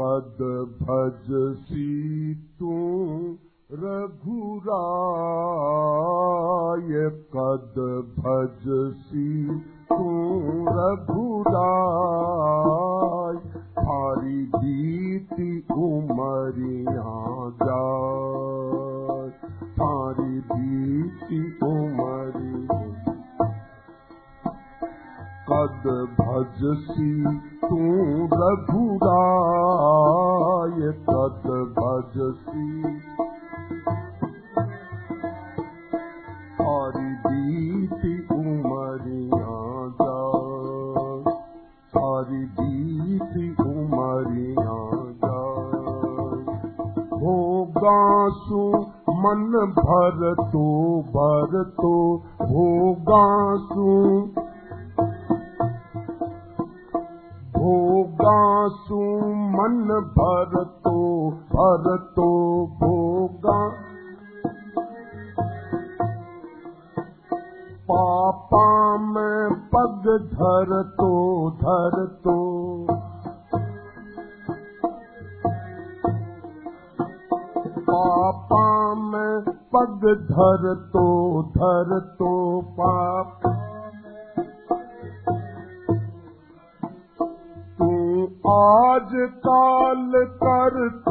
कद भजसी तू रघुराय कद भजसी तू रघुराय। थारी बीती उमरिया जाय। थारी बीती उमरी कद भजसी तू रघुराय कद भजसी थारी बीती उमरिया थारी बीती उमरिया जाय भोगासु मन भर तो भर तो भोगासु। भोगासु मन भर तो भर तो भोगा। पापा में पग धर तो धर तो पापा में पग धर तो artık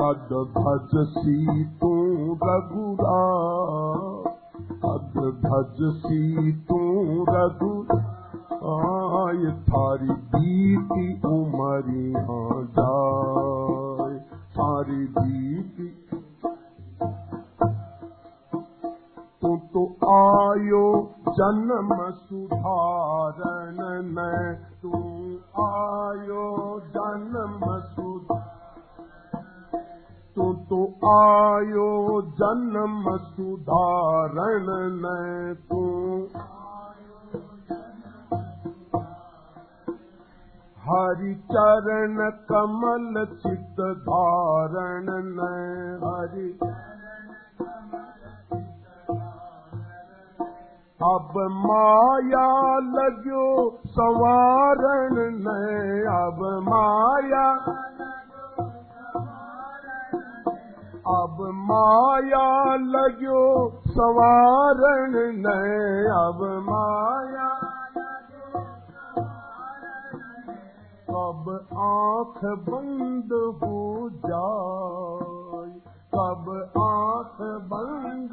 कद भजसी तू रघुरा। कद भजसी तू रघु आय थारी बीती उमरिया जाय। थारी बीती तू तो आयो जन्म सुधारण में। तू आयो जन्म तू आयो जन्म सुधारण में तू। हरि चरण कमल चित धारण न हरि। अब माया लग्यो संवारण न अब माया अब माया लग्यो संवारण न अब माया कब आंख बंद हो जाए कब आंख बंद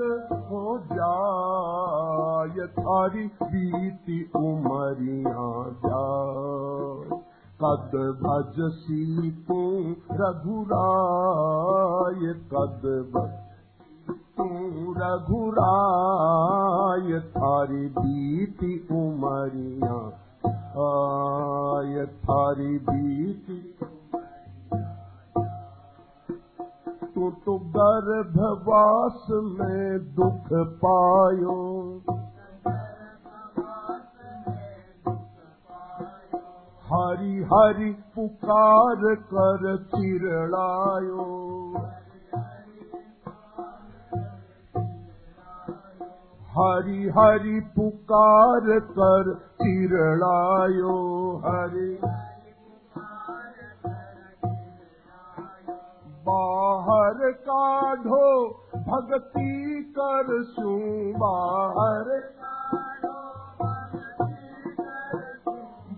हो जाए। थारी बीती उमरिया जाए। कद भजसी तू रघुराय कद भज तू रघुराय थारी बीती उमरिया आय थारी बीती तू तो गर्भवास में दुख पायो हरि हरि पुकार कर चिरड़ायो हरि हरि पुकार कर चिरड़ायो हरि बाहर काढ़ो, भक्ति कर सू बाहर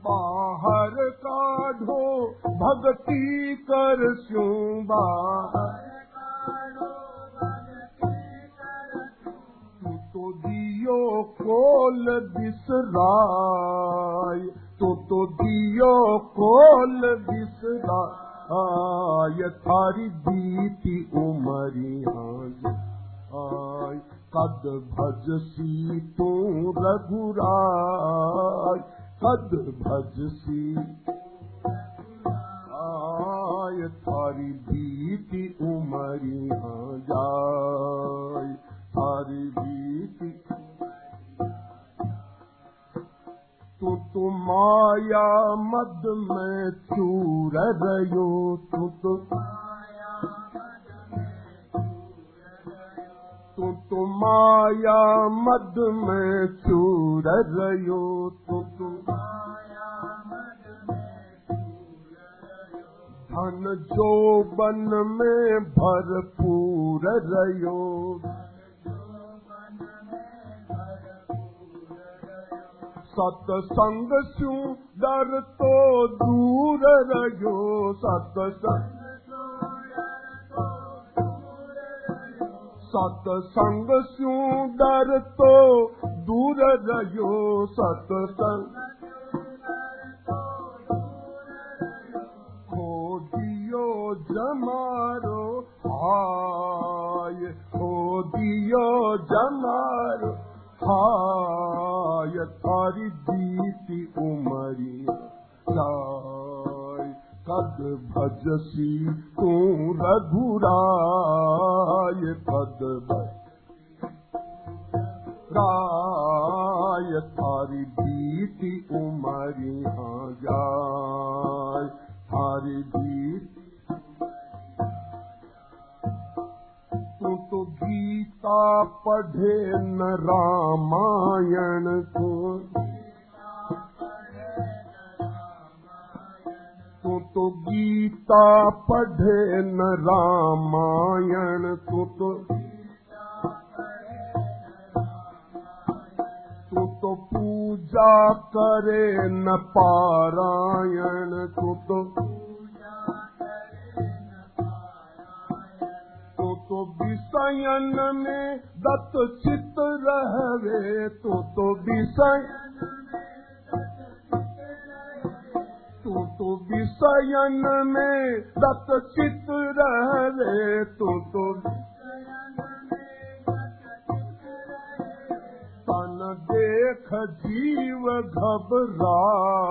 बाहर काढ़ो भक्ति कर तू दियो कोल बिसराय तू तो दियो कोल बिसराय थारी बीती उमरिया आय कद भजसी तू रघुराय कद भजसी थारी बीती उमरिया जाय। थारी बीती तू तो माया मद में चूर रहियो तू तो तू तो माया मद में चूर रहियो धन जो बन में भरपूर रहियो। सतसंग डर तो दूर रहियो। सतसंग सतसंग डर तो दूर रहियो। सतसंग जमारो। हाय खो दियो जमारो। हाय थारी बीती उमरी। जाय कद भजसी तू रघुराय कद राय थारी बीती उमरिया जाय थारी बीती गीता पढ़े न रामायण को। तू तो गीता पढ़े न रामायण तू तो। तू तो पूजा करे न पारायण तू तो। तू विषयन में दत्त चित रहवे तू तो विषय तू तो विषयन में दत्त चित रहवे तू तो तन देख जीव घबराय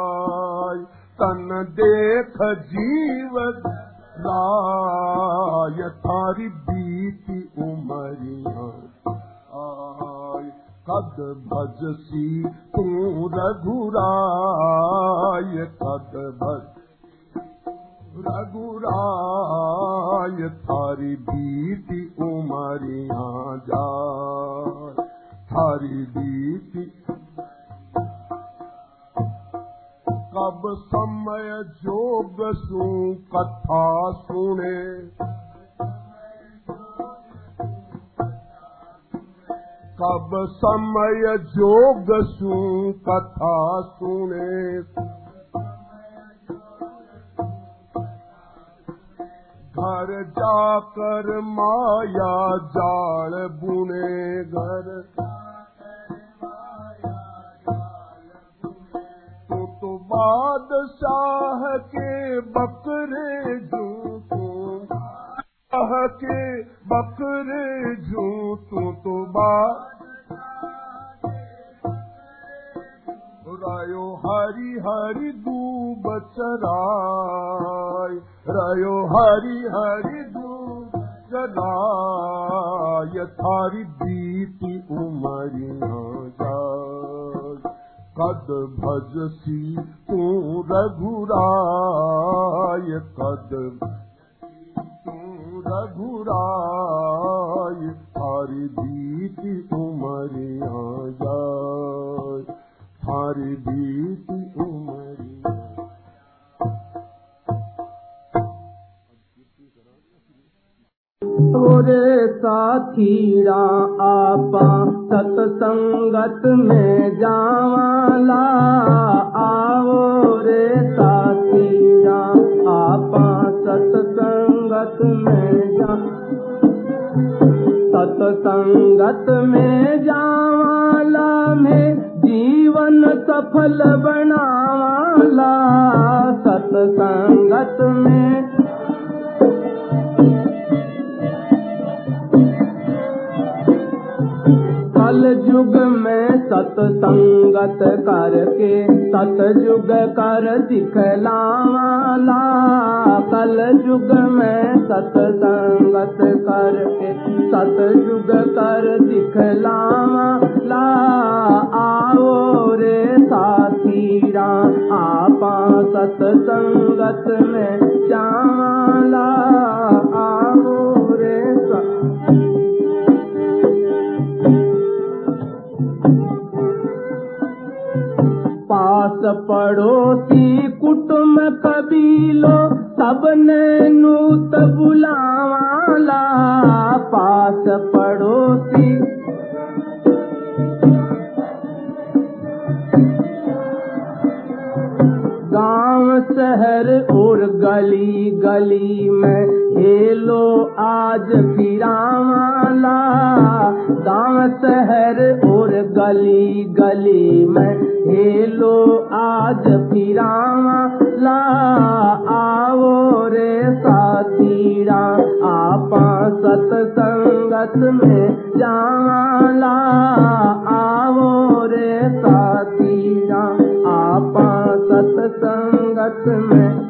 तन देख जीव राय थारी बीती उमरिया आय कद भजसी तू रघुराय कद भज। थारी बीती उमरिया जाय थारी बीती कब समय जोग सू कथा सुने। कब समय जोग सू कथा सुने। घर जाकर माया जाल बुने घर। बादशाह के बकरे जूतू शाह के बकरे जूतू तो बाद रायो हरि हरि दूब चराय रायो हरि हरि दूब चराय थारी बीती उमरिया कद भजसी तू रघुराय कद तू रघुराय थारी बीती उमरिया जाय। थारी बीती उमरिया तोरे साथीरा आपा सतसंगत में जावाला आओ रे साथीरा आपा सतसंगत में जा। सतसंगत में जीवन सफल बनावाला। सतसंगत में युग में सत संगत करके, सतयुग कर दिखलावाला। कल युग में सत संगत करके, सतयुग कर दिखलावाला। आओ रे साथी राम आपा सत संगत में पड़ोसी कुटुंब कबीलो नूत बुलावाला पास पड़ोसी शहर और गली गली में हेलो आज फिरावाला गाँव शहर और गली गली में हेलो आज फिरावाला आओ रे साथीरा आपा सतसंगत में जावाला आओ रे साथीरा आपा सतसंगत में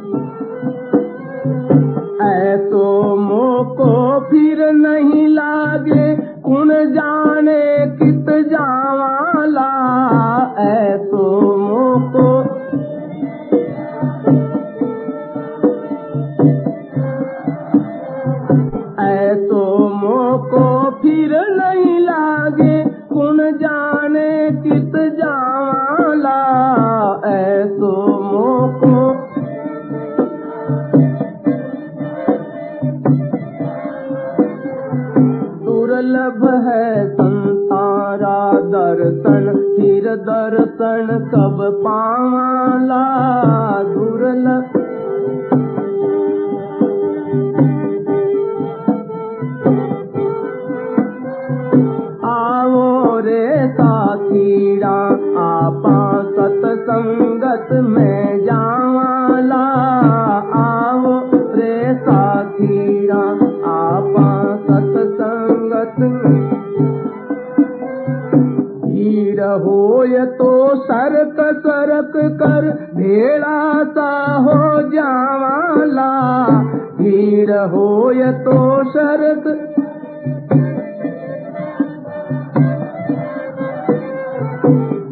तो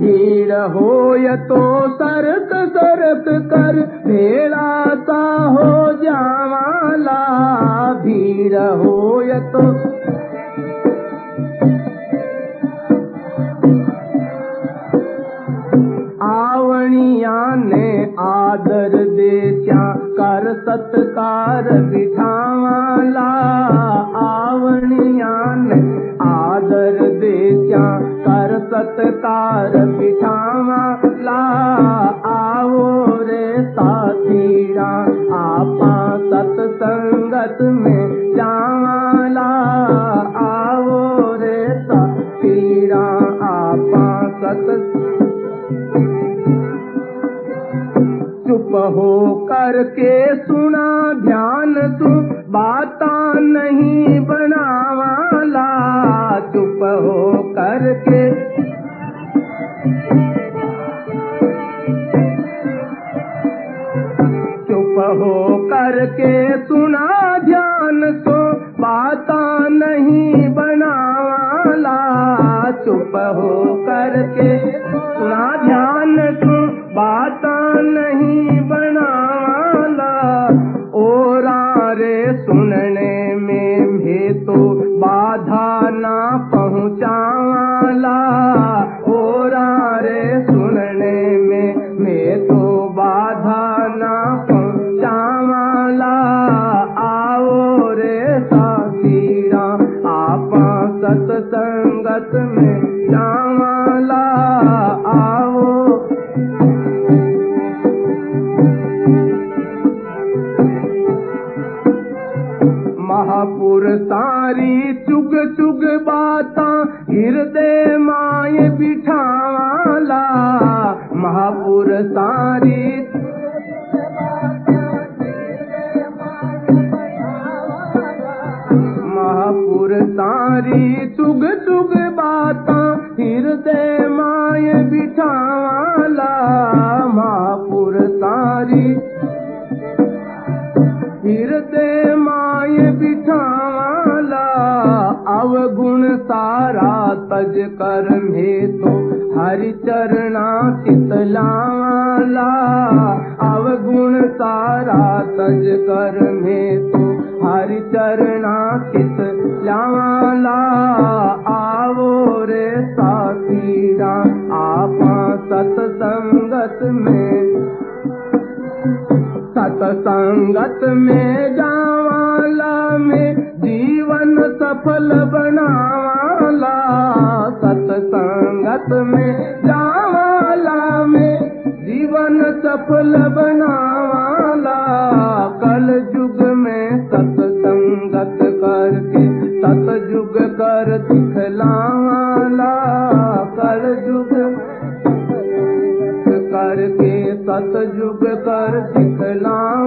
भीड़ होय तो सरक सरक कर भेड़ा सा हो जावाला। भीड़ होय तो आवणिया ने आदर दे कर सत्कार सत्संगत में जावाला आओ रे साथीरा आपा सत्संग चुप हो करके सुना ध्यान तो बाता नहीं बनावाला। चुप हो करके सुना ध्यान तू बाता नहीं आपा सत्संगत में सारी चुग चुग बाता हृदय माए बिठावाला महापुर सारी माए बिठावाला अवगुण सारा तज कर तो हरि चरणा चितलावाला अवगुण सारा तज कर हरि चरणा साथीरा आपा सत्संगत में। सतसंगत में जावाला में जीवन सफल बनावाला। सतसंगत में जावाला में जीवन सफल बनावाला। कल युग में सतयुग कर युग करके सतयुग कर दिखलावाला